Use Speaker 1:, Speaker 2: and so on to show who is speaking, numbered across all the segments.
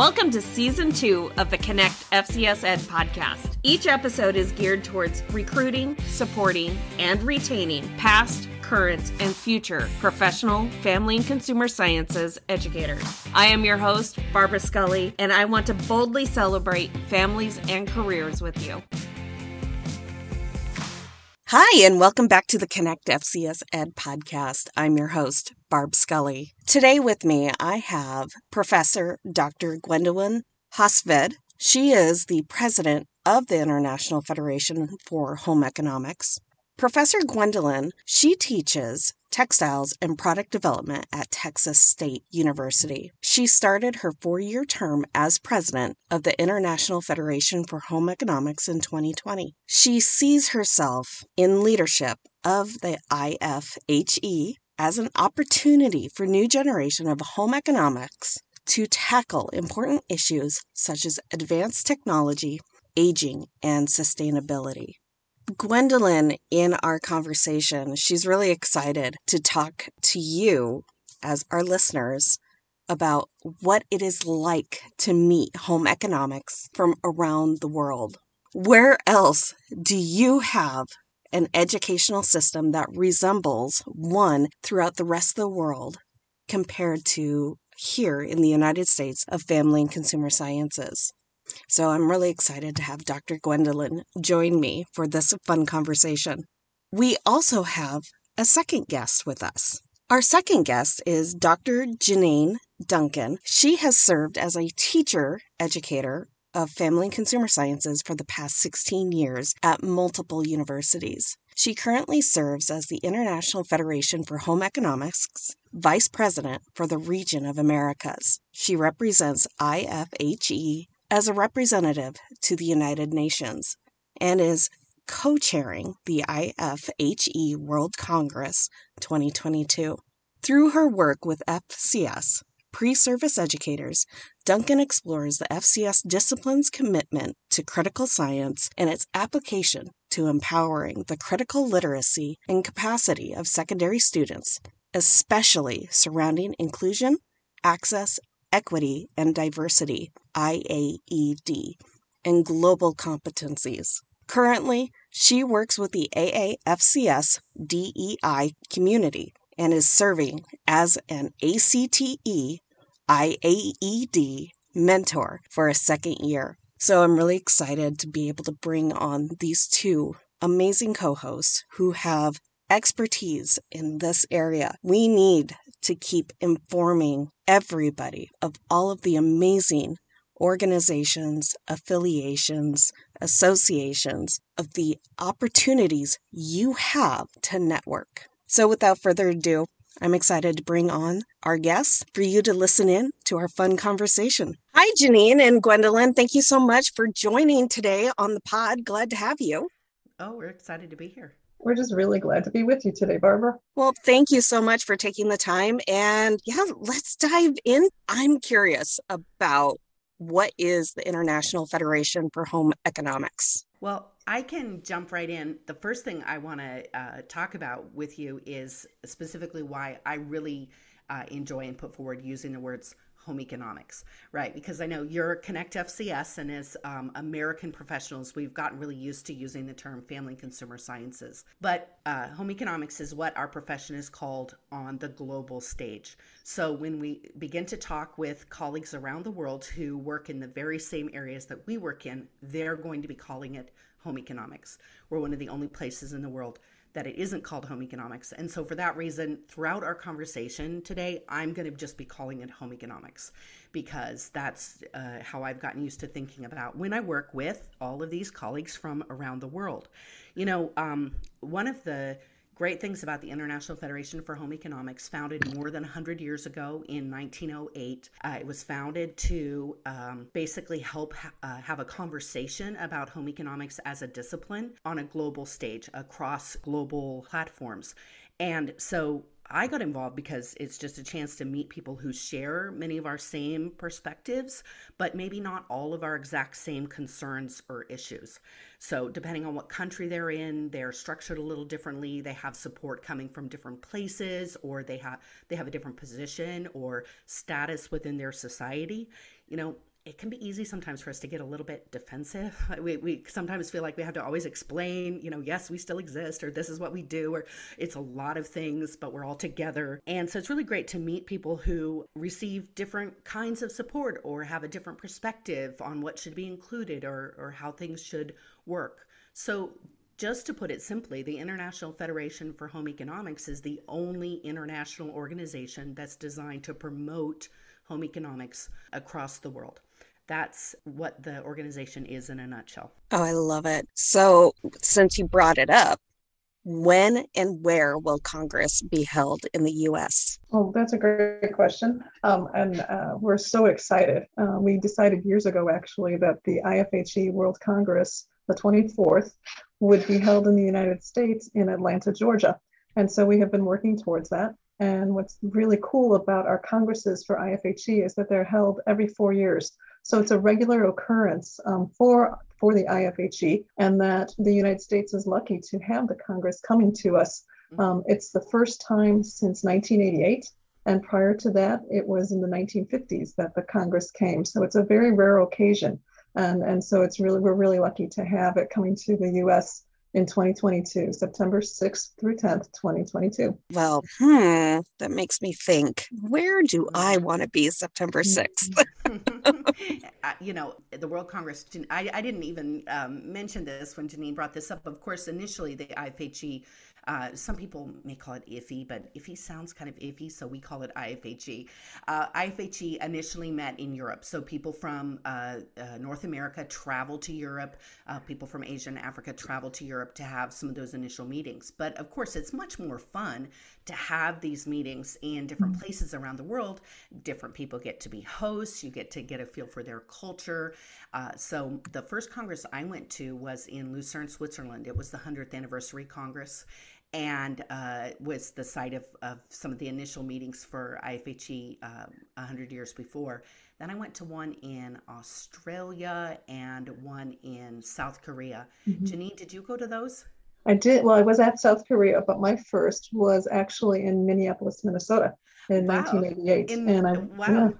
Speaker 1: Welcome to season two of the Connect FCS Ed podcast. Each episode is geared towards recruiting, supporting, and retaining past, current, and future professional, family, and consumer sciences educators. I am your host, Barbara Scully, and I want to boldly celebrate families and careers with you. Hi, and welcome back to the Connect FCS Ed podcast. I'm your host, Barb Scully. Today with me, I have Professor Dr. Gwendolyn Hustvedt. She is the president of the International Federation for Home Economics. Professor Gwendolyn, she teaches textiles and product development at Texas State University. She started her four year term as president of the International Federation for Home Economics in 2020. She sees herself in leadership of the IFHE as an opportunity for new generation of home economics to tackle important issues such as advanced technology, aging, and sustainability. Gwendolyn, in our conversation, she's really excited to talk to you as our listeners about what it is like to meet home economics from around the world. Where else do you have an educational system that resembles one throughout the rest of the world compared to here in the United States of family and consumer sciences? So I'm really excited to have Dr. Gwendolyn join me for this fun conversation. We also have a second guest with us. Our second guest is Dr. Janine Duncan. She has served as a teacher educator of family and consumer sciences for the past 16 years at multiple universities. She currently serves as the International Federation for Home Economics Vice President for the region of Americas. She represents IFHE as a representative to the United Nations and is co chairing the IFHE World Congress 2022. Through her work with FCS, pre service educators, Duncan explores the FCS discipline's commitment to critical science and its application to empowering the critical literacy and capacity of secondary students, especially surrounding inclusion, access, equity, and diversity, IAED, and global competencies. Currently, she works with the AAFCS DEI community and is serving as an ACTE IAED mentor for a second year. So I'm really excited to be able to bring on these two amazing co hosts who have expertise in this area. We need to keep informing everybody of all of the amazing organizations, affiliations, associations, of the opportunities you have to network. So, without further ado, I'm excited to bring on our guests for you to listen in to our fun conversation. Hi, Janine and Gwendolyn. Thank you so much for joining today on the pod. Glad to have you.
Speaker 2: Oh, we're excited to be here.
Speaker 3: We're just really glad to be with you today, Barbara.
Speaker 1: Well, thank you so much for taking the time. And yeah, let's dive in. I'm curious about what is the International Federation for Home Economics?
Speaker 2: Well, I can jump right in. The first thing I want to uh, talk about with you is specifically why I really uh, enjoy and put forward using the words home economics, right? Because I know you're Connect FCS, and as um, American professionals, we've gotten really used to using the term family consumer sciences. But uh, home economics is what our profession is called on the global stage. So when we begin to talk with colleagues around the world who work in the very same areas that we work in, they're going to be calling it home economics. We're one of the only places in the world that it isn't called home economics. And so, for that reason, throughout our conversation today, I'm going to just be calling it home economics because that's uh, how I've gotten used to thinking about when I work with all of these colleagues from around the world. You know, um, one of the Great things about the International Federation for Home Economics, founded more than 100 years ago in 1908. Uh, it was founded to um, basically help ha- uh, have a conversation about home economics as a discipline on a global stage across global platforms. And so I got involved because it's just a chance to meet people who share many of our same perspectives, but maybe not all of our exact same concerns or issues. So, depending on what country they're in, they're structured a little differently. They have support coming from different places, or they have they have a different position or status within their society. You know, it can be easy sometimes for us to get a little bit defensive. We, we sometimes feel like we have to always explain, you know, yes, we still exist, or this is what we do, or it's a lot of things, but we're all together. And so it's really great to meet people who receive different kinds of support or have a different perspective on what should be included or, or how things should work. So just to put it simply, the International Federation for Home Economics is the only international organization that's designed to promote home economics across the world. That's what the organization is in a nutshell.
Speaker 1: Oh, I love it. So, since you brought it up, when and where will Congress be held in the US?
Speaker 3: Oh, that's a great question. Um, and uh, we're so excited. Uh, we decided years ago, actually, that the IFHE World Congress, the 24th, would be held in the United States in Atlanta, Georgia. And so we have been working towards that. And what's really cool about our congresses for IFHE is that they're held every four years. So it's a regular occurrence um, for for the IFHE, and that the United States is lucky to have the Congress coming to us. Mm-hmm. Um, it's the first time since 1988, and prior to that, it was in the 1950s that the Congress came. So it's a very rare occasion, and and so it's really we're really lucky to have it coming to the U.S in 2022, September 6th through 10th, 2022.
Speaker 1: Well, hmm, that makes me think where do I want to be September 6th?
Speaker 2: you know, the World Congress, I, I didn't even um, mention this when Janine brought this up. Of course, initially the IFHE uh, some people may call it IFFE, but IFFE sounds kind of iffy, so we call it IFHE. Uh, IFHE initially met in Europe, so people from uh, uh North America travel to Europe, uh, people from Asia and Africa travel to Europe to have some of those initial meetings. But of course, it's much more fun to have these meetings in different mm-hmm. places around the world. Different people get to be hosts, you get to get a feel for their culture. Uh, so the first Congress I went to was in Lucerne, Switzerland. It was the 100th anniversary Congress and uh, was the site of, of some of the initial meetings for IFHE uh, 100 years before. Then I went to one in Australia and one in South Korea. Mm-hmm. Janine, did you go to those?
Speaker 3: I did. Well, I was at South Korea, but my first was actually in Minneapolis, Minnesota in wow. 1988. In, and I, wow. Yeah,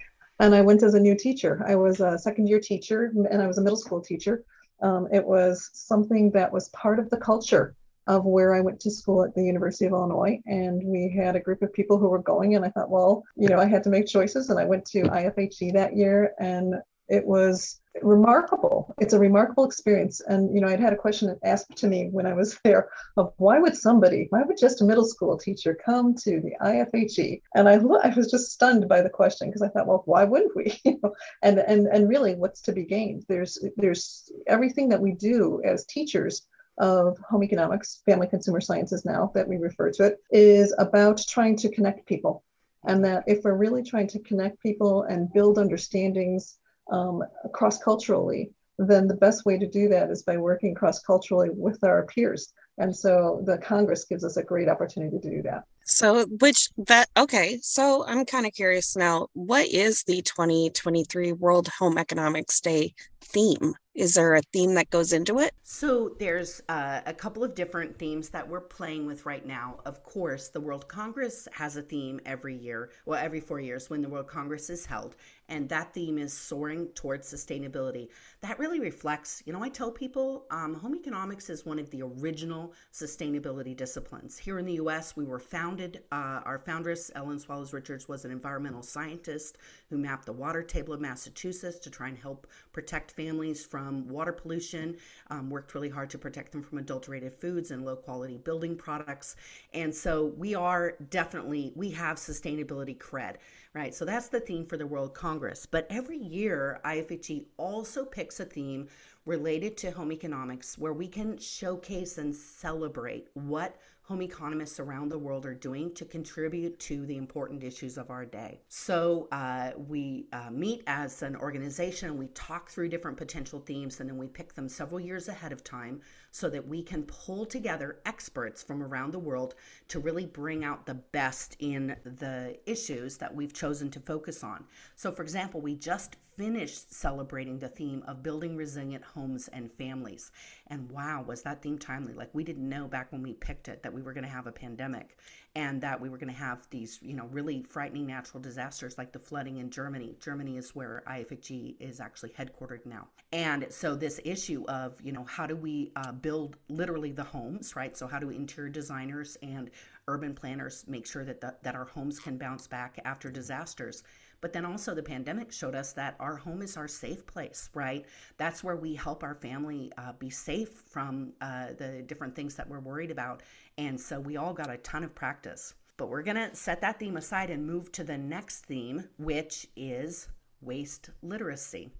Speaker 3: and I went as a new teacher. I was a second year teacher and I was a middle school teacher. Um, it was something that was part of the culture of where I went to school at the University of Illinois. And we had a group of people who were going, and I thought, well, you know, I had to make choices. And I went to IFHE that year, and it was remarkable. It's a remarkable experience. And, you know, I'd had a question asked to me when I was there of why would somebody, why would just a middle school teacher come to the IFHE? And I, I was just stunned by the question because I thought, well, why wouldn't we? and, and, and really what's to be gained? There's, there's everything that we do as teachers of home economics, family consumer sciences now that we refer to it, is about trying to connect people. And that if we're really trying to connect people and build understandings um, cross culturally, then the best way to do that is by working cross culturally with our peers. And so the Congress gives us a great opportunity to do that.
Speaker 1: So, which that, okay, so I'm kind of curious now, what is the 2023 World Home Economics Day theme? Is there a theme that goes into it?
Speaker 2: So there's uh, a couple of different themes that we're playing with right now. Of course, the World Congress has a theme every year, well, every four years when the World Congress is held, and that theme is soaring towards sustainability. That really reflects, you know, I tell people um, home economics is one of the original sustainability disciplines. Here in the U.S., we were founded. Uh, our foundress Ellen Swallows Richards was an environmental scientist who mapped the water table of Massachusetts to try and help protect families from water pollution, um, worked really hard to protect them from adulterated foods and low quality building products. And so we are definitely, we have sustainability cred, right? So that's the theme for the World Congress. But every year, IFHE also picks a theme related to home economics where we can showcase and celebrate what home economists around the world are doing to contribute to the important issues of our day. So uh, we uh, meet as an organization, and we talk through different potential themes, and then we pick them several years ahead of time so that we can pull together experts from around the world to really bring out the best in the issues that we've chosen to focus on. So, for example, we just finished celebrating the theme of building resilient homes and families. And wow, was that theme timely? Like, we didn't know back when we picked it that we were going to have a pandemic. and that we were going to have these, you know, really frightening natural disasters like the flooding in Germany. Germany is where IFG is actually headquartered now. And so this issue of, you know, how do we uh, build literally the homes, right? So how do interior designers and urban planners make sure that the, that our homes can bounce back after disasters? But then also the pandemic showed us that our home is our safe place, right? That's where we help our family uh, be safe from uh, the different things that we're worried about. And so we all got a ton of practice. But we're going to set that theme aside and move to the next theme, which is waste literacy.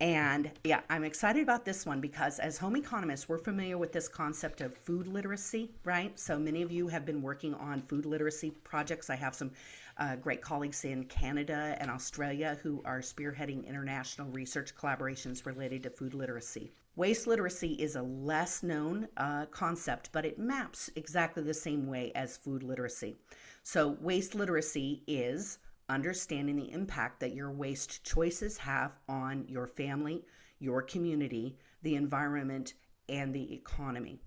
Speaker 2: And yeah, I'm excited about this one because as home economists, we're familiar with this concept of food literacy, right? So many of you have been working on food literacy projects. I have some uh, great colleagues in Canada and Australia who are spearheading international research collaborations related to food literacy. Waste literacy is a less known uh, concept, but it maps exactly the same way as food literacy. So, waste literacy is understanding the impact that your waste choices have on your family, your community, the environment, and the economy.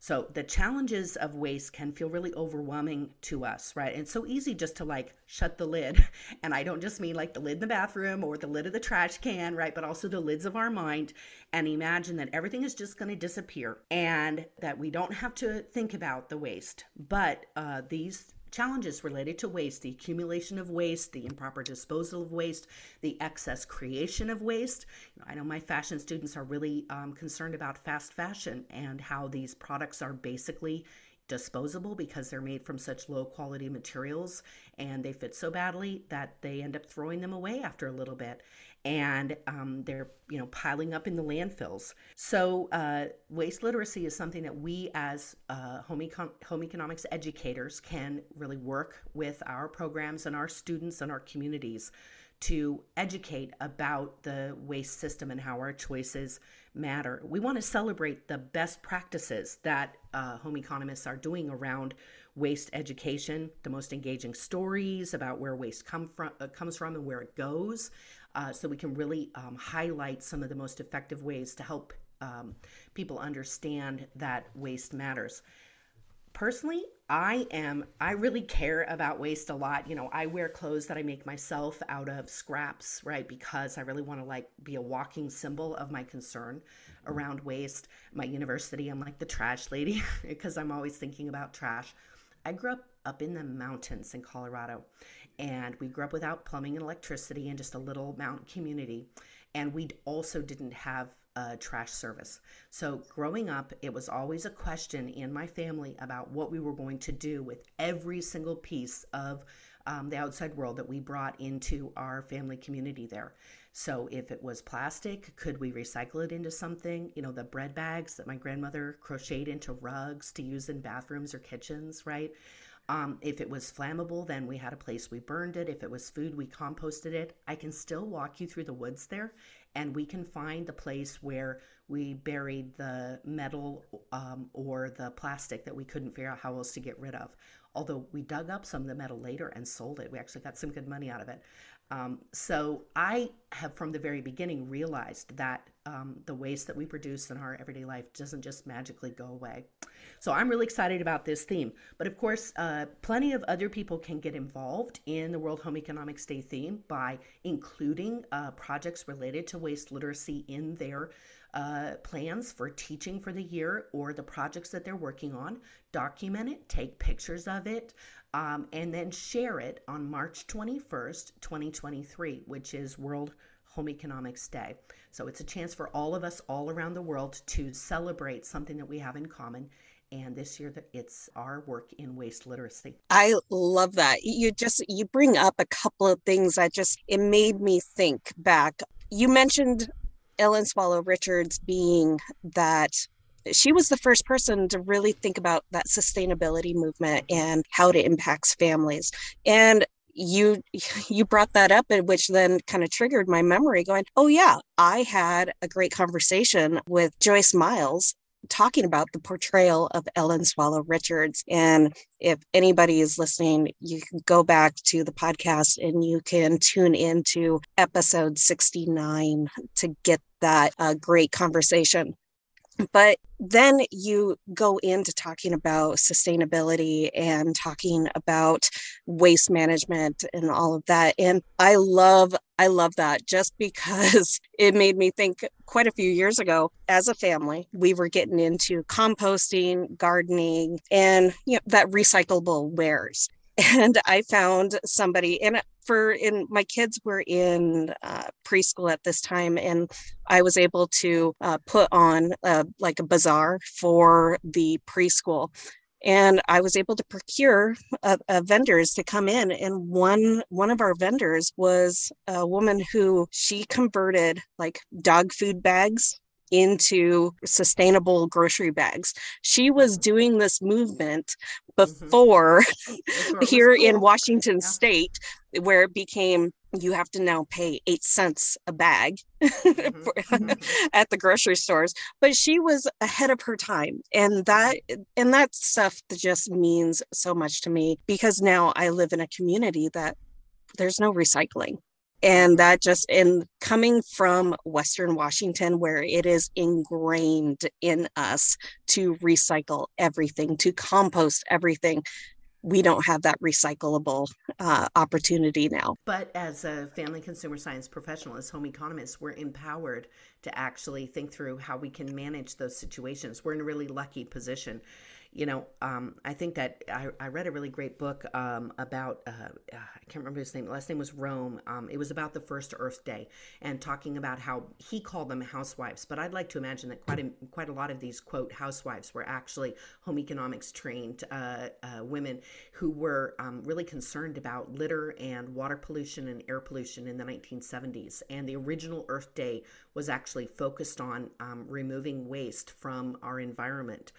Speaker 2: So the challenges of waste can feel really overwhelming to us, right? And it's so easy just to like shut the lid. And I don't just mean like the lid in the bathroom or the lid of the trash can, right? But also the lids of our mind and imagine that everything is just going to disappear and that we don't have to think about the waste. But uh, these challenges related to waste the accumulation of waste the improper disposal of waste the excess creation of waste. You know, i know my fashion students are really um, concerned about fast fashion and how these products are basically disposable because they're made from such low quality materials and they fit so badly that they end up throwing them away after a little bit and um, they're you know piling up in the landfills. So uh, waste literacy is something that we as uh, home, econ- home economics educators can really work with our programs and our students and our communities to educate about the waste system and how our choices matter. We want to celebrate the best practices that uh, home economists are doing around waste education, the most engaging stories about where waste come from, uh, comes from and where it goes, uh, so we can really um, highlight some of the most effective ways to help um, people understand that waste matters. Personally, I am, I really care about waste a lot. You know, I wear clothes that I make myself out of scraps, right? Because I really want to like be a walking symbol of my concern around waste. My university, I'm like the trash lady because I'm always thinking about trash. I grew up up in the mountains in Colorado and we grew up without plumbing and electricity in just a little mountain community and we also didn't have a trash service. So growing up it was always a question in my family about what we were going to do with every single piece of um, the outside world that we brought into our family community there so if it was plastic could we recycle it into something you know the bread bags that my grandmother crocheted into rugs to use in bathrooms or kitchens right um, if it was flammable, then we had a place we burned it. If it was food, we composted it. I can still walk you through the woods there, and we can find the place where we buried the metal um, or the plastic that we couldn't figure out how else to get rid of. Although we dug up some of the metal later and sold it, we actually got some good money out of it. Um, so I have from the very beginning realized that um, the waste that we produce in our everyday life doesn't just magically go away. So I'm really excited about this theme. But of course, uh, plenty of other people can get involved in the World Home Economics Day theme by including uh, projects related to waste literacy in their uh, plans for teaching for the year or the projects that they're working on. Document it, take pictures of it, um, and then share it on March 21st, 2023, which is World Home Economics Day. So it's a chance for all of us all around the world to celebrate something that we have in common. And this year, that it's our work in waste literacy.
Speaker 1: I love that. You just you bring up a couple of things that just it made me think back. You mentioned Ellen Swallow Richards being that she was the first person to really think about that sustainability movement and how it impacts families. And you you brought that up which then kind of triggered my memory going oh yeah i had a great conversation with joyce miles talking about the portrayal of ellen swallow richards and if anybody is listening you can go back to the podcast and you can tune into episode 69 to get that uh, great conversation. But then you go into talking about sustainability and talking about waste management and all of that. And i love i love that just because it made me think quite a few years ago as a family we were getting into composting gardening and you know that recyclable wares and I found somebody and for in my kids were in uh, preschool at this time and I was able to uh, put on a, like a bazaar for the preschool and I was able to procure uh, uh, vendors to come in. And one one of our vendors was a woman who she converted like dog food bags into sustainable grocery bags. She was doing this movement mm-hmm. before mm-hmm. here cool. in Washington yeah. state, where it became you have to now pay eight cents a bag mm-hmm. for, mm-hmm. at the grocery stores but she was ahead of her time and that and that stuff just means so much to me because now i live in a community that there's no recycling and that just in coming from western washington where it is ingrained in us to recycle everything to compost everything we don't have that recyclable uh, opportunity now.
Speaker 2: But as a family consumer science professional, as home economists, we're empowered to actually think through how we can manage those situations. We're in a really lucky position you know, um, I think that I, I, read a really great book um, about, uh, I can't remember his name, last name was Rome. Um, it was about the first Earth Day and talking about how he called them housewives. But I'd like to imagine that quite a, quite a lot of these, quote, housewives were actually home economics trained uh, uh, women who were um, really concerned about litter and water pollution and air pollution in the 1970s. And the original Earth Day was actually focused on um, removing waste from our environment.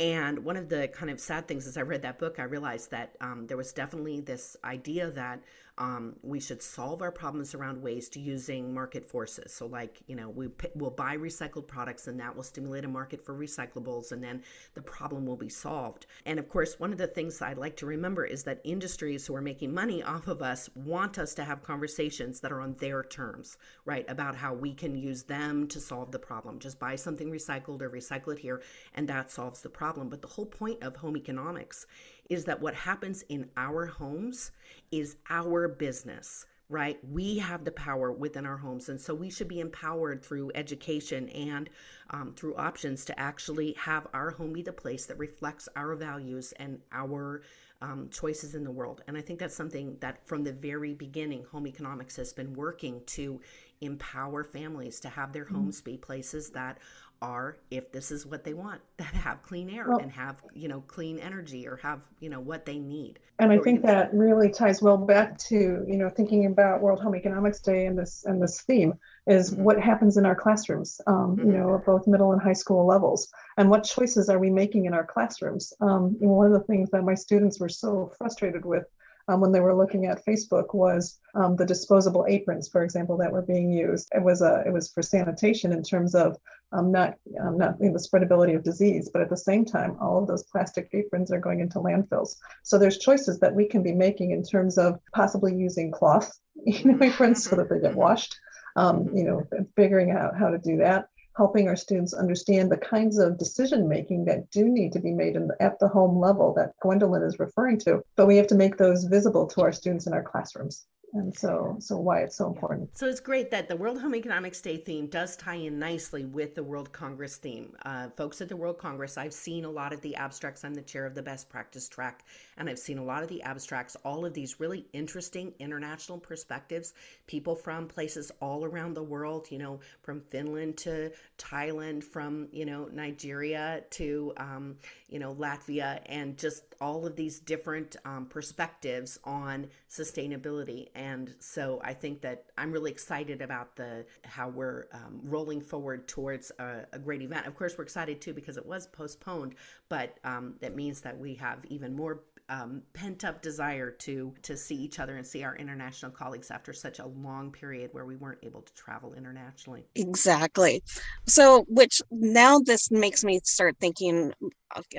Speaker 2: And one of the kind of sad things as I read that book, I realized that um, there was definitely this idea that um, we should solve our problems around waste using market forces. So, like, you know, we will buy recycled products and that will stimulate a market for recyclables and then the problem will be solved. And of course, one of the things I'd like to remember is that industries who are making money off of us want us to have conversations that are on their terms, right? About how we can use them to solve the problem. Just buy something recycled or recycle it here and that solves the problem. But the whole point of home economics is that what happens in our homes is our business right? We have the power within our homes. And so we should be empowered through education and um, through options to actually have our home be the place that reflects our values and our um, choices in the world. And I think that's something that from the very beginning, home economics has been working to empower families to have their mm-hmm. homes be places that are if this is what they want. That have clean air well, and have you know clean energy or have you know what they need.
Speaker 3: And i think that really ties well back to you know thinking about world home economics day and this and this theme is mm-hmm. what happens in our classrooms um, mm-hmm. you know at both middle and high school levels. And what choices are we making in our classrooms? Um, one of the things that my students were so frustrated with um, when they were looking at Facebook was um, the disposable aprons, for example, that were being used. It was a it was for sanitation in terms of um, not um, not the spreadability of disease, but at the same time, all of those plastic aprons are going into landfills. So there's choices that we can be making in terms of possibly using cloth you know, aprons so that they get washed. Um, you know, figuring out how to do that helping our students understand the kinds of decision making that do need to be made the, at the home level that Gwendolyn is referring to. But we have to make those visible to our students in our classrooms and so so why it's so important.
Speaker 2: So it's great that the world home economics day theme does tie in nicely with the world congress theme. Uh, folks at the world congress i've seen a lot of the abstracts. I'm the chair of the best practice track and i've seen a lot of the abstracts all of these really interesting international perspectives. People from places all around the world you know from finland to thailand from you know nigeria to um, you know latvia and just all of these different um, perspectives on sustainability and so I think that I'm really excited about the how we're um, rolling forward towards a, a, great event. Of course, we're excited too because it was postponed, but um, that means that we have even more um, pent up desire to to see each other and see our international colleagues after such a long period where we weren't able to travel internationally.
Speaker 1: Exactly. So, which now this makes me start thinking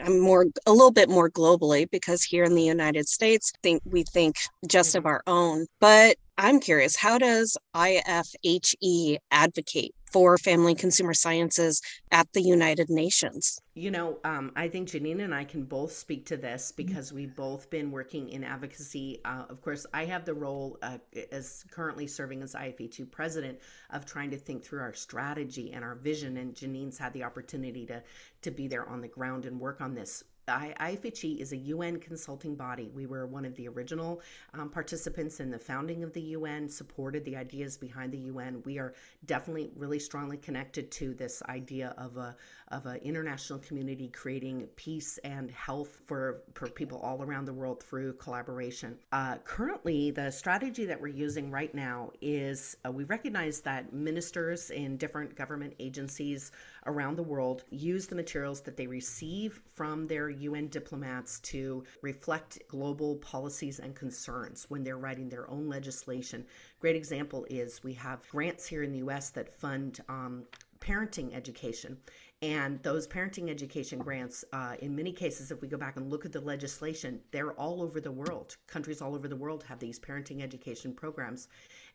Speaker 1: I'm more a little bit more globally because here in the United States, think we think just mm-hmm. of our own. But I'm curious, how does IFHE advocate for family consumer sciences at the United Nations?
Speaker 2: You know, um, I think Janine and I can both speak to this mm-hmm. because we've both been working in advocacy. Uh, of course, I have the role uh, as currently serving as IFHE president of trying to think through our strategy and our vision. And Janine's had the opportunity to to be there on the ground and work on this IFHE is a UN consulting body. We were one of the original um, participants in the founding of the UN, supported the ideas behind the UN. We are definitely really strongly connected to this idea of a of an international community creating peace and health for, for people all around the world through collaboration. Uh, currently, the strategy that we're using right now is uh, we recognize that ministers in different government agencies around the world use the materials that they receive from their UN diplomats to reflect global policies and concerns when they're writing their own legislation. Great example is we have grants here in the US that fund um, parenting education. And those parenting education grants, uh, in many cases, if we go back and look at the legislation, they're all over the world. Countries all over the world have these parenting education programs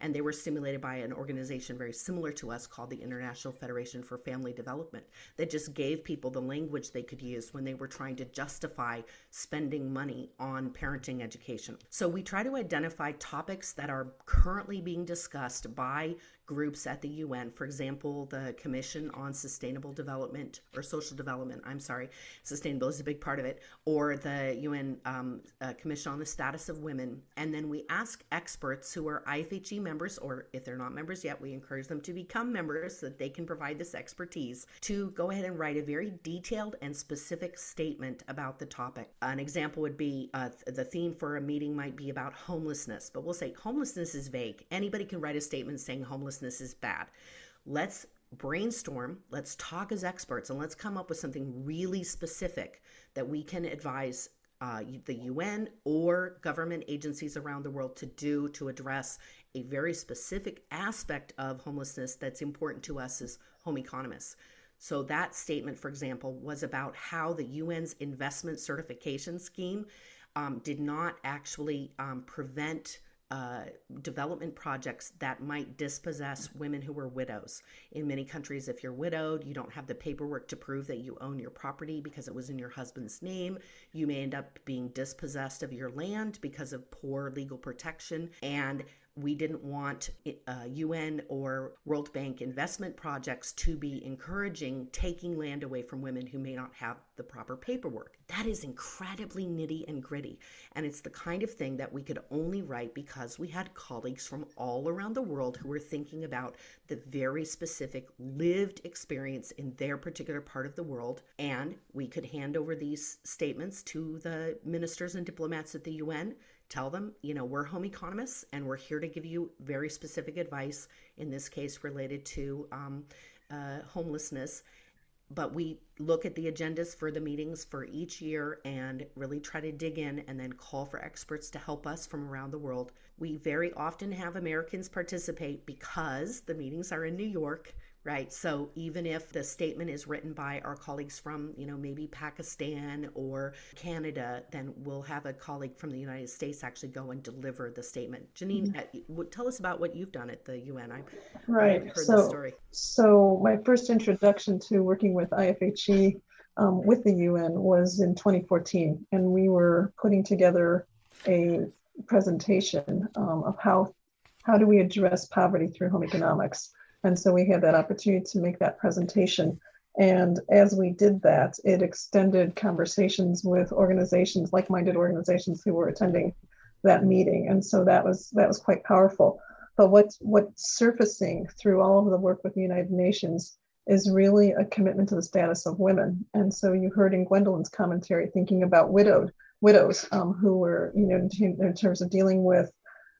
Speaker 2: and they were stimulated by an organization very similar to us called the International Federation for Family Development that just gave people the language they could use when they were trying to justify spending money on parenting education. So we try to identify topics that are currently being discussed by groups at the UN. For example, the Commission on Sustainable Development or Social Development, I'm sorry, sustainability is a big part of it, or the UN um, uh, Commission on the Status of Women. And then we ask experts who are IFHE members, or if they're not members yet, we encourage them to become members so that they can provide this expertise to go ahead and write a very detailed and specific statement about the topic. An example would be uh, the theme for a meeting might be about homelessness, but we'll say homelessness is vague. Anybody can write a statement saying homelessness homelessness is bad. Let's brainstorm, let's talk as experts, and let's come up with something really specific that we can advise uh, the UN or government agencies around the world to do to address a very specific aspect of homelessness that's important to us as home economists. So, that statement, for example, was about how the UN's investment certification scheme um, did not actually um, prevent uh, development projects that might dispossess women who were widows. In many countries, if you're widowed, you don't have the paperwork to prove that you own your property because it was in your husband's name. You may end up being dispossessed of your land because of poor legal protection. And we didn't want uh, UN or World Bank investment projects to be encouraging taking land away from women who may not have the proper paperwork. That is incredibly nitty and gritty. And it's the kind of thing that we could only write because we had colleagues from all around the world who were thinking about the very specific lived experience in their particular part of the world. And we could hand over these statements to the ministers and diplomats at the UN tell them, you know, we're home economists and we're here to give you very specific advice, in this case related to um, uh, homelessness. But we look at the agendas for the meetings for each year and really try to dig in and then call for experts to help us from around the world. We very often have Americans participate because the meetings are in New York right? So even if the statement is written by our colleagues from, you know, maybe Pakistan or Canada, then we'll have a colleague from the United States actually go and deliver the statement. Janine, mm-hmm. uh, tell us about what you've done at the UN. I,
Speaker 3: right. Heard so, the story. So my first introduction to working with IFHE um, with the UN was in 2014, and we were putting together a presentation um, of how how do we address poverty through home economics. And so we had that opportunity to make that presentation. And as we did that, it extended conversations with organizations, like-minded organizations who were attending that meeting. And so that was that was quite powerful. But what's what's surfacing through all of the work with the United Nations is really a commitment to the status of women. And so you heard in Gwendolyn's commentary thinking about widowed widows um, who were, you know, in, terms of dealing with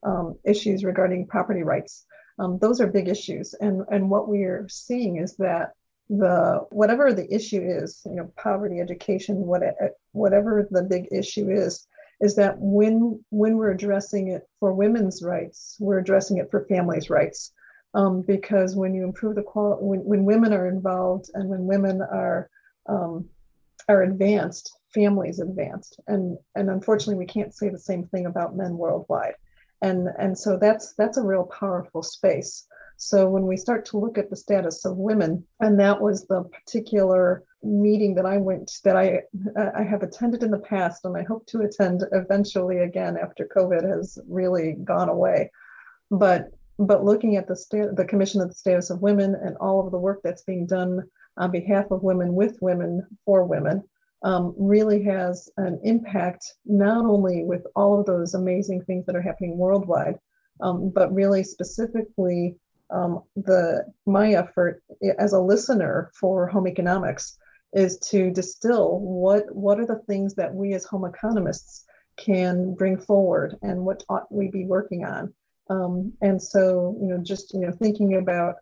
Speaker 3: um, issues regarding property rights. Um, those are big issues. And, and what we are seeing is that the whatever the issue is, you know, poverty, education, what, whatever the big issue is, is that when when we're addressing it for women's rights, we're addressing it for families' rights. Um, because when you improve the quality, when, when women are involved and when women are um, are advanced, families advanced, and and unfortunately we can't say the same thing about men worldwide and and so that's that's a real powerful space So when we start to look at the status of women, and that was the particular meeting that I went that I I have attended in the past, and I hope to attend eventually again after COVID has really gone away. But but looking at the state, the Commission of the Status of Women and all of the work that's being done on behalf of women with women for women um, really has an impact not only with all of those amazing things that are happening worldwide, um, but really specifically um, the my effort as a listener for home economics is to distill what what are the things that we as home economists can bring forward and what ought we be working on. Um, and so you know just you know thinking about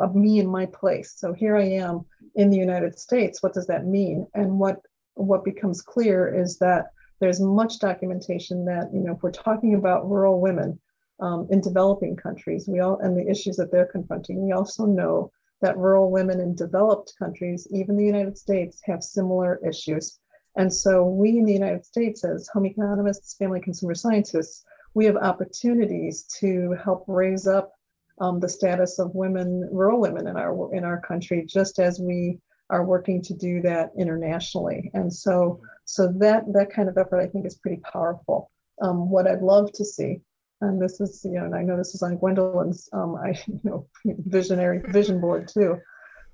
Speaker 3: of me in my place so here i am in the united states what does that mean and what what becomes clear is that there's much documentation that you know if we're talking about rural women um, in developing countries, we all and the issues that they're confronting. We also know that rural women in developed countries, even the United States, have similar issues. And so we in the United States, as home economists, family consumer scientists, we have opportunities to help raise up um, the status of women, rural women in our in our country, just as we are working to do that internationally. And so, so that that kind of effort, I think, is pretty powerful. Um, what I'd love to see and this is you know and i know this is on gwendolyn's um, i you know visionary vision board too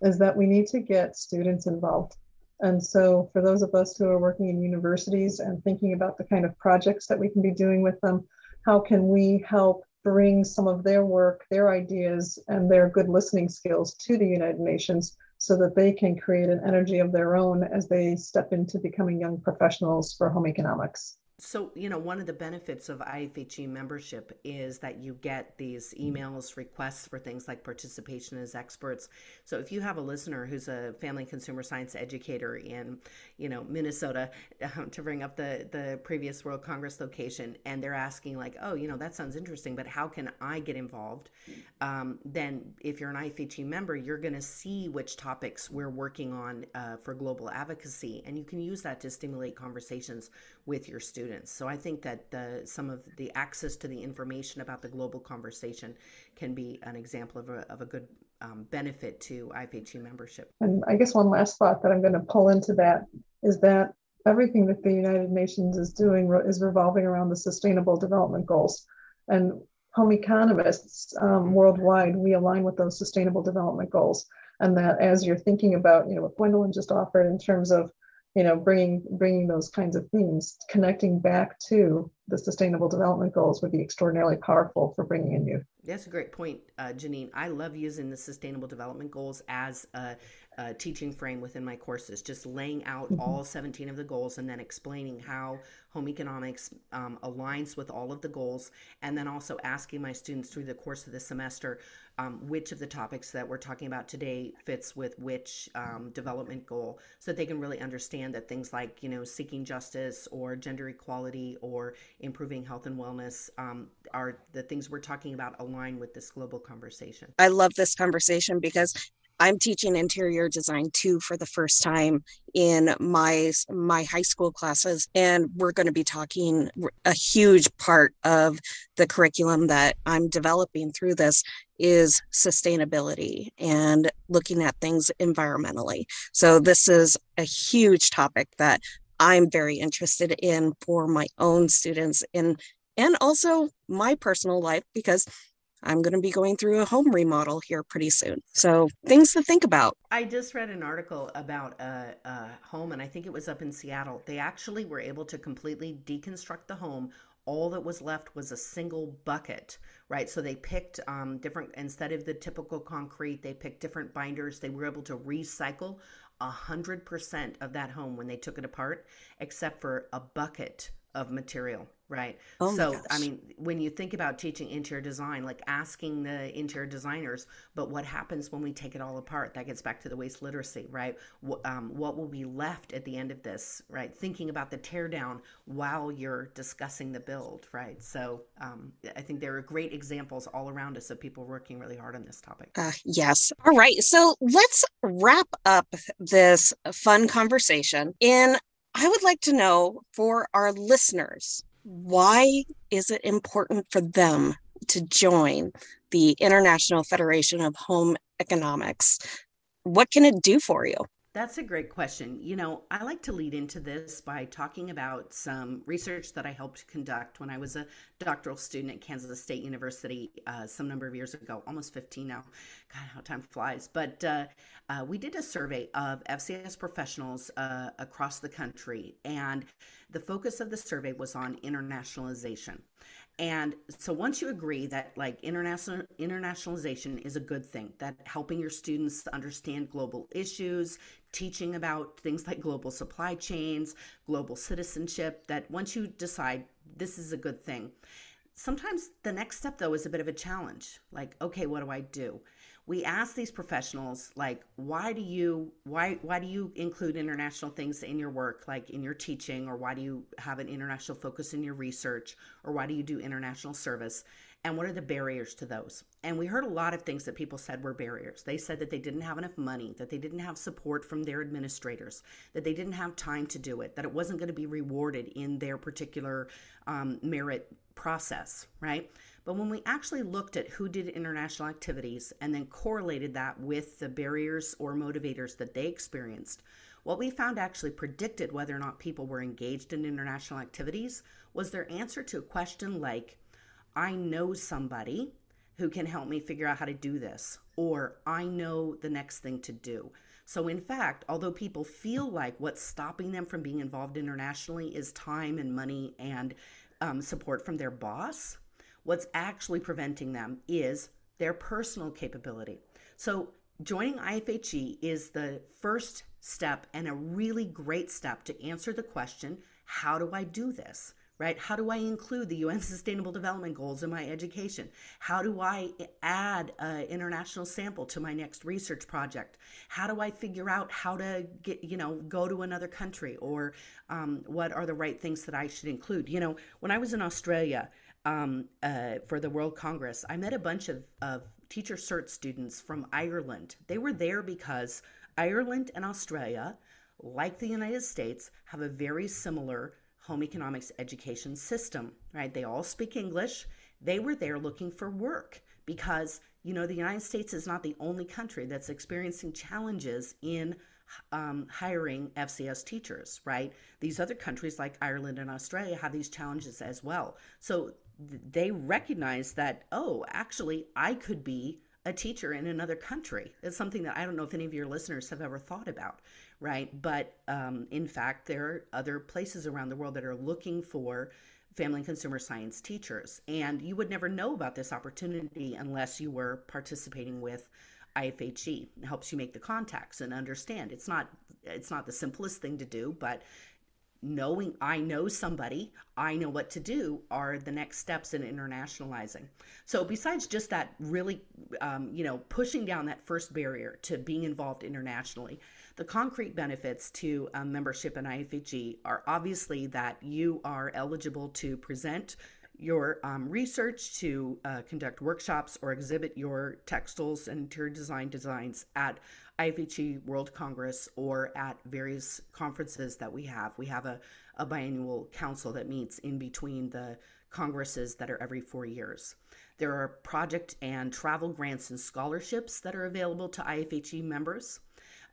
Speaker 3: is that we need to get students involved and so for those of us who are working in universities and thinking about the kind of projects that we can be doing with them how can we help bring some of their work their ideas and their good listening skills to the united nations so that they can create an energy of their own as they step into becoming young professionals for home economics
Speaker 2: so, you know, one of the benefits of IFHE membership is that you get these emails, requests for things like participation as experts. So, if you have a listener who's a family consumer science educator in, you know, Minnesota, um, to bring up the the previous World Congress location, and they're asking like, oh, you know, that sounds interesting, but how can I get involved? Um, then, if you're an IFHE member, you're going to see which topics we're working on uh, for global advocacy, and you can use that to stimulate conversations with your students. So I think that the, some of the access to the information about the global conversation can be an example of a, of a good um, benefit to IFHE membership.
Speaker 3: And I guess one last thought that I'm going to pull into that is that everything that the United Nations is doing is revolving around the Sustainable Development Goals. And home economists um, worldwide, we align with those Sustainable Development Goals. And that as you're thinking about, you know, what Gwendolyn just offered in terms of you know bringing bringing those kinds of themes connecting back to the sustainable development goals would be extraordinarily powerful for bringing in youth
Speaker 2: that's a great point uh, janine i love using the sustainable development goals as a, a teaching frame within my courses just laying out mm-hmm. all 17 of the goals and then explaining how home economics um, aligns with all of the goals and then also asking my students through the course of the semester um, which of the topics that we're talking about today fits with which um, development goal so that they can really understand that things like you know seeking justice or gender equality or improving health and wellness um, are the things we're talking about align with this global conversation
Speaker 1: i love this conversation because I'm teaching interior design too for the first time in my my high school classes and we're going to be talking a huge part of the curriculum that I'm developing through this is sustainability and looking at things environmentally. So this is a huge topic that I'm very interested in for my own students in and also my personal life because I'm going to be going through a home remodel here pretty soon. So, things to think about.
Speaker 2: I just read an article about a, a, home, and I think it was up in Seattle. They actually were able to completely deconstruct the home. All that was left was a single bucket, right? So they picked um, different, instead of the typical concrete, they picked different binders. They were able to recycle 100% of that home when they took it apart, except for a bucket of material right? Oh so i mean when you think about teaching interior design like asking the interior designers but what happens when we take it all apart? That gets back to the waste literacy right? Um, what will be left at the end of this right? Thinking about the teardown while you're discussing the build right? So um, i think there are great examples all around us of people working really hard on this topic.
Speaker 1: Uh, yes. All right. So let's wrap up this fun conversation in I would like to know for our listeners, why is it important for them to join the International Federation of Home Economics. What can it do for you?
Speaker 2: That's a great question. You know, I like to lead into this by talking about some research that I helped conduct when I was a doctoral student at Kansas State University uh, some number of years ago, almost 15 now. God, how time flies. But uh, uh, we did a survey of FCS professionals uh, across the country, and the focus of the survey was on internationalization. And so once you agree that like international internationalization is a good thing, that helping your students understand global issues, teaching about things like global supply chains, global citizenship, that once you decide this is a good thing, sometimes the next step though is a bit of a challenge. Like, okay, what do I do? we ask these professionals like why do you why why do you include international things in your work like in your teaching or why do you have an international focus in your research or why do you do international service and what are the barriers to those? And we heard a lot of things that people said were barriers. They said that they didn't have enough money that they didn't have support from their administrators that they didn't have time to do it that it wasn't going to be rewarded in their particular um, merit process right? But when we actually looked at who did international activities and then correlated that with the barriers or motivators that they experienced, what we found actually predicted whether or not people were engaged in international activities was their answer to a question like, I know somebody who can help me figure out how to do this, or I know the next thing to do. So, in fact, although people feel like what's stopping them from being involved internationally is time and money and um, support from their boss, What's actually preventing them is their personal capability. So, joining IFHE is the first step and a really great step to answer the question how do I do this? Right? How do I include the UN Sustainable Development Goals in my education? How do I add an international sample to my next research project? How do I figure out how to get, you know, go to another country or um, what are the right things that I should include? You know, when I was in Australia, um, uh, for the World Congress, I met a bunch of, of teacher cert students from Ireland. They were there because Ireland and Australia, like the United States, have a very similar home economics education system, right? They all speak English. They were there looking for work because, you know, the United States is not the only country that's experiencing challenges in um, hiring FCS teachers, right? These other countries like Ireland and Australia have these challenges as well. So they recognize that, oh, actually, I could be a teacher in another country. It's something that I don't know if any of your listeners have ever thought about, right? But um, in fact, there are other places around the world that are looking for family and consumer science teachers. And you would never know about this opportunity unless you were participating with IFHE. It helps you make the contacts and understand. It's not it's not the simplest thing to do, but knowing I know somebody, I know what to do are the next steps in internationalizing. So besides just that really, um, you know, pushing down that first barrier to being involved internationally, the concrete benefits to um, membership in IFHE are obviously that you are eligible to present your um, research, to uh, conduct workshops, or exhibit your textiles and interior design designs at IFHE World Congress or at various conferences that we have. We have a, a biannual council that meets in between the congresses that are every four years. There are project and travel grants and scholarships that are available to IFHE members.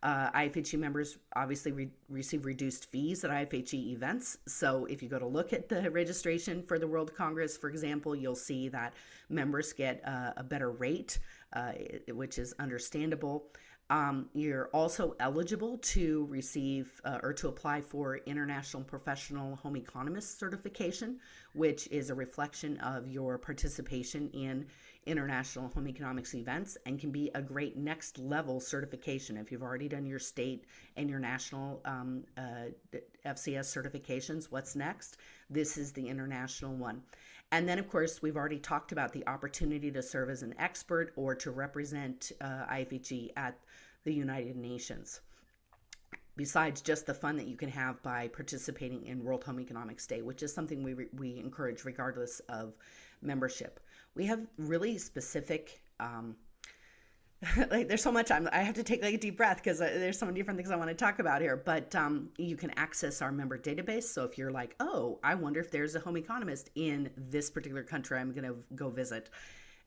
Speaker 2: Uh, IFHE members obviously re- receive reduced fees at IFHE events. So if you go to look at the registration for the World Congress, for example, you'll see that members get uh, a better rate, uh, which is understandable. Um, you're also eligible to receive uh, or to apply for International Professional Home Economist certification, which is a reflection of your participation in international home economics events and can be a great next level certification. If you've already done your state and your national um, uh, FCS certifications, what's next? This is the international one. And then, of course, we've already talked about the opportunity to serve as an expert or to represent uh, IFHE at the United Nations. Besides just the fun that you can have by participating in World Home Economics Day, which is something we, re- we encourage regardless of membership. We have really specific um, like there's so much I'm, i have to take like a deep breath because uh, there's so many different things i want to talk about here but um, you can access our member database so if you're like oh i wonder if there's a home economist in this particular country i'm going to go visit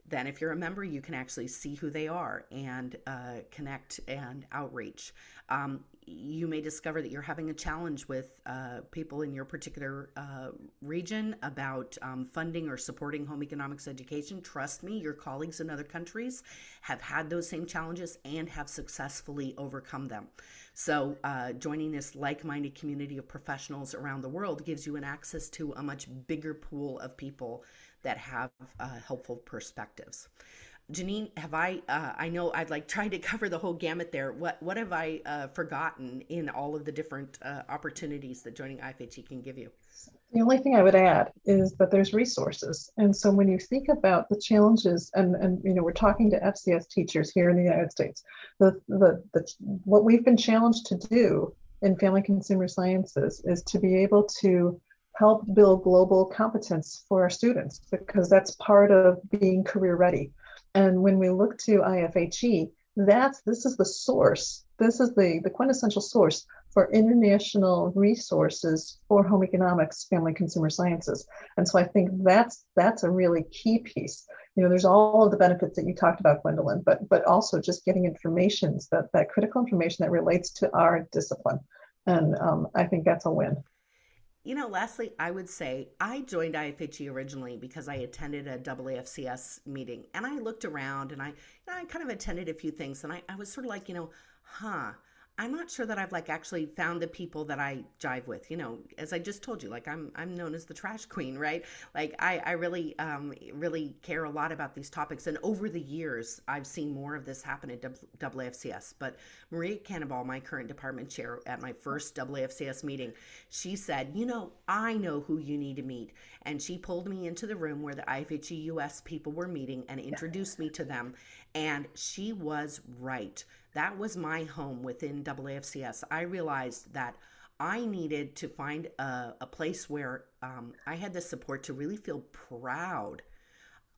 Speaker 2: then if you're a member, you can actually see who they are and uh, connect and outreach. Um, you may discover that you're having a challenge with uh, people in your particular uh, region about um, funding or supporting home economics education. Trust me, your colleagues in other countries have had those same challenges and have successfully overcome them. So, uh, joining this like minded community of professionals around the world gives you an access to a much bigger pool of people that have uh, helpful perspectives. Janine, have I? Uh, I know I'd like tried to cover the whole gamut there. What what have I uh, forgotten in all of the different uh, opportunities that joining IFHE can give you?
Speaker 3: The only thing I would add is that there's resources, and so when you think about the challenges, and and you know we're talking to FCS teachers here in the United States, the the, the what we've been challenged to do in family consumer sciences is to be able to help build global competence for our students because that's part of being career ready and when we look to IFHE, that's this is the source. This is the, the quintessential source for international resources for home economics, family consumer sciences. And so I think that's that's a really key piece. You know, there's all of the benefits that you talked about, Gwendolyn, but but also just getting information that that critical information that relates to our discipline. And um, I think that's a win.
Speaker 2: You know, lastly, I would say I joined IFHE originally because I attended a AAFCS meeting and I looked around and I, you know, I kind of attended a few things and I, I was sort of like, you know, huh, I'm not sure that I've like actually found the people that I jive with. You know, as I just told you, like I'm I'm known as the trash queen, right? Like I I really um really care a lot about these topics, and over the years I've seen more of this happen at AAFCS. But Maria Canabal, my current department chair, at my first AAFCS meeting, she said, you know, I know who you need to meet, and she pulled me into the room where the IFHE US people were meeting and introduced me to them, and she was right that was my home within AAFCS. I realized that I needed to find a, a place where um, I had the support to really feel proud.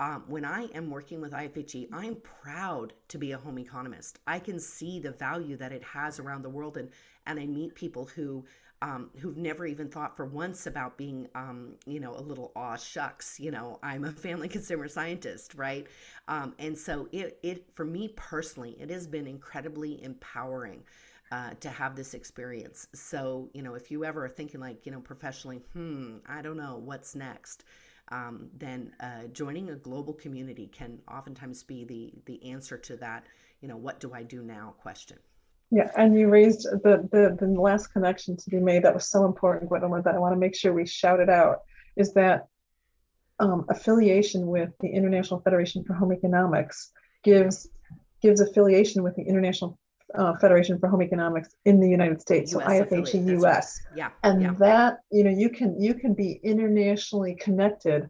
Speaker 2: Um, when I am working with IFHE, I'm proud to be a home economist. I can see the value that it has around the world, and and I meet people who um, who've never even thought for once about being, um, you know, a little aw shucks, you know, I'm a family consumer scientist, right? Um, and so it, it, for me personally, it has been incredibly empowering. Uh, to have this experience. So, you know, if you ever are thinking like, you know, professionally, hmm, I don't know what's next, um, then uh, joining a global community can oftentimes be the the answer to that, you know, what do I do now question.
Speaker 3: Yeah, and you raised the, the the last connection to be made that was so important, Gwendolyn, that I want to make sure we shout it out is that um, affiliation with the International Federation for Home Economics gives gives affiliation with the International uh, Federation for Home Economics in the United States, US so IFHE US.
Speaker 2: Right. Yeah,
Speaker 3: and
Speaker 2: yeah.
Speaker 3: that you know you can you can be internationally connected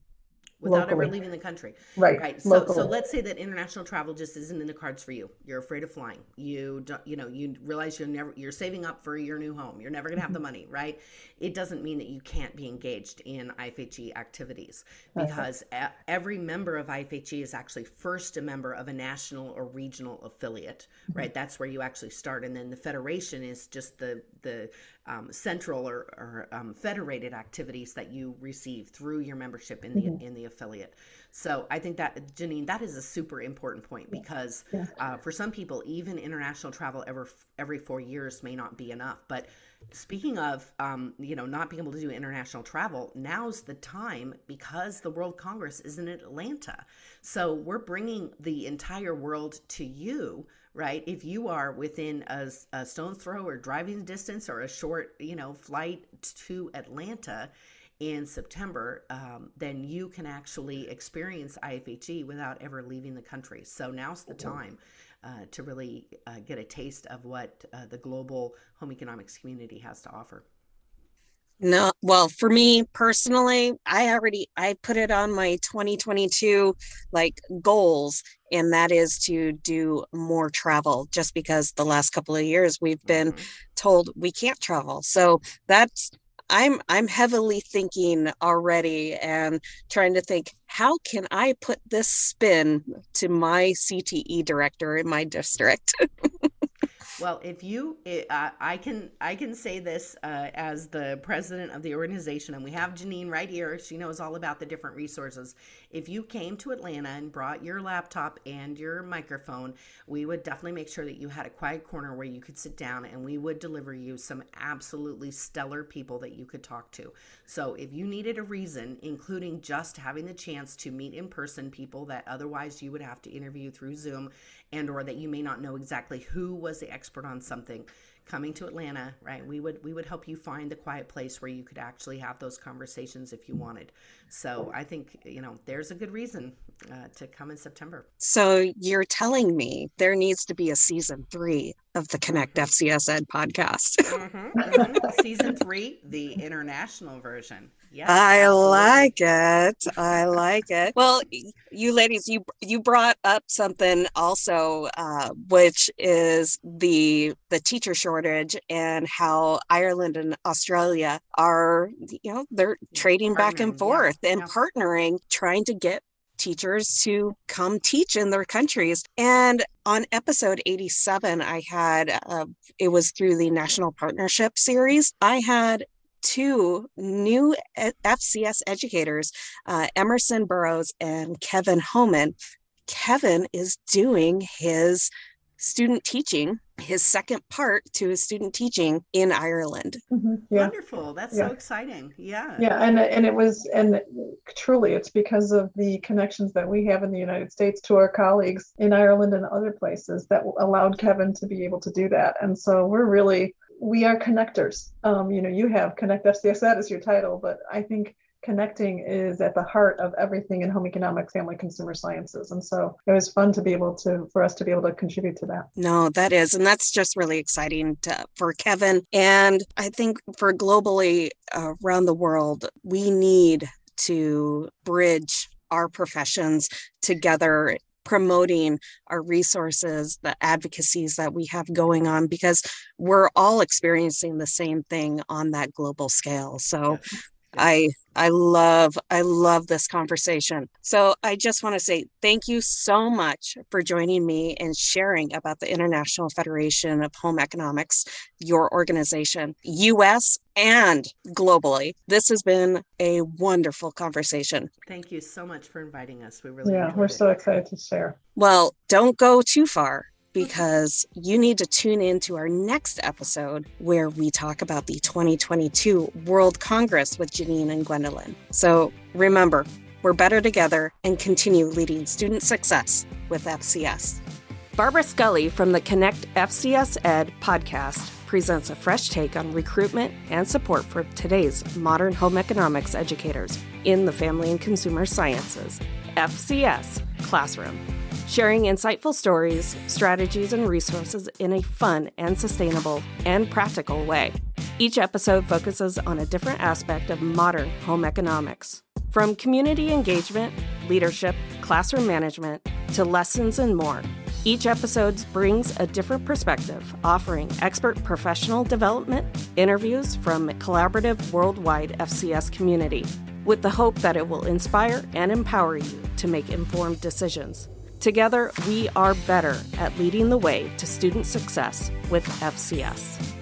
Speaker 2: without Locally. ever leaving the country.
Speaker 3: Right.
Speaker 2: Right. So, so let's say that international travel just isn't in the cards for you. You're afraid of flying. You don't, you know, you realize you're never, you're saving up for your new home. You're never going to have the mm-hmm. money, right? It doesn't mean that you can't be engaged in IFHE activities because okay. every member of IFHE is actually first a member of a national or regional affiliate, mm-hmm. right? That's where you actually start. And then the federation is just the, the um, central or, or um, federated activities that you receive through your membership in the mm-hmm. in the affiliate. So I think that Janine, that is a super important point because yeah. uh, for some people, even international travel every every four years may not be enough. But speaking of, um, you know, not being able to do international travel, now's the time because the World Congress is in Atlanta. So we're bringing the entire world to you right? If you are within a, a stone's throw or driving distance or a short, you know, flight to Atlanta in September, um, then you can actually experience IFHE without ever leaving the country. So now's the time uh, to really uh, get a taste of what uh, the global home economics community has to offer.
Speaker 1: No, well, for me personally, I already I put it on my 2022 like goals and that is to do more travel just because the last couple of years we've been mm-hmm. told we can't travel. So that's I'm I'm heavily thinking already and trying to think how can I put this spin to my CTE director in my district.
Speaker 2: Well, if you, uh, I can, I can say this uh, as the president of the organization, and we have Janine right here. She knows all about the different resources. If you came to Atlanta and brought your laptop and your microphone, we would definitely make sure that you had a quiet corner where you could sit down, and we would deliver you some absolutely stellar people that you could talk to. So, if you needed a reason, including just having the chance to meet in person people that otherwise you would have to interview through Zoom and or that you may not know exactly who was the expert on something coming to Atlanta, right? We would we would help you find the quiet place where you could actually have those conversations if you wanted. So I think you know there's a good reason uh, to come in September.
Speaker 1: So you're telling me there needs to be a season three of the Connect. FCS Ed podcast.
Speaker 2: mm-hmm, mm-hmm. Season three, the international version.
Speaker 1: Yes, I absolutely. like it. I like it. Well, you ladies, you you brought up something also, uh, which is the the teacher shortage and how Ireland and Australia are, you know, they're trading back and forth yeah, and yeah. partnering, trying to get teachers to come teach in their countries. And on episode 87, I had, uh, it was through the National Partnership Series, I had two new FCS educators, uh, Emerson Burrows and Kevin Homan. Kevin is doing his student teaching, his second part to his student teaching in Ireland.
Speaker 2: Mm-hmm. Yeah. Wonderful. That's yeah. so exciting. Yeah.
Speaker 3: Yeah. And, and it was, and truly it's because of the connections that we have in the United States to our colleagues in Ireland and other places that allowed Kevin to be able to do that. And so we're really, we are connectors. Um, you know, you have Connect FCS, that is your title, but I think connecting is at the heart of everything in home economics, family consumer sciences. And so it was fun to be able to, for us to be able to contribute to that.
Speaker 1: No, that is. And that's just really exciting to, for Kevin. And I think for globally uh, around the world, we need to bridge our professions together promoting our resources, the advocacies that we have going on, because we're all experiencing the same thing on that global scale. So I I love I love this conversation. So I just want to say thank you so much for joining me and sharing about the International Federation of Home Economics, your organization, US and globally. This has been a wonderful conversation.
Speaker 2: Thank you so much for inviting us. We really
Speaker 3: Yeah, we're it. so excited to share.
Speaker 1: Well, don't go too far Mm-hmm. because you need to tune in to our next episode where we talk about the 2022 World Congress with Janine and Gwendolyn. So remember, we're better together and continue leading student success with FCS. Barbara Scully from the Connect FCS Ed podcast presents a fresh take on recruitment and support for today's modern home economics educators in the family and consumer sciences. FCS Classroom sharing insightful stories, strategies, and resources in a fun and sustainable and practical way. Each episode focuses on a different aspect of modern home economics. From community engagement, leadership, classroom management, to lessons and more. Each episode brings a different perspective, offering expert professional development, interviews from a collaborative worldwide FCS community, with the hope that it will inspire and empower you to make informed decisions. Together, we are better at leading the way to student success with FCS.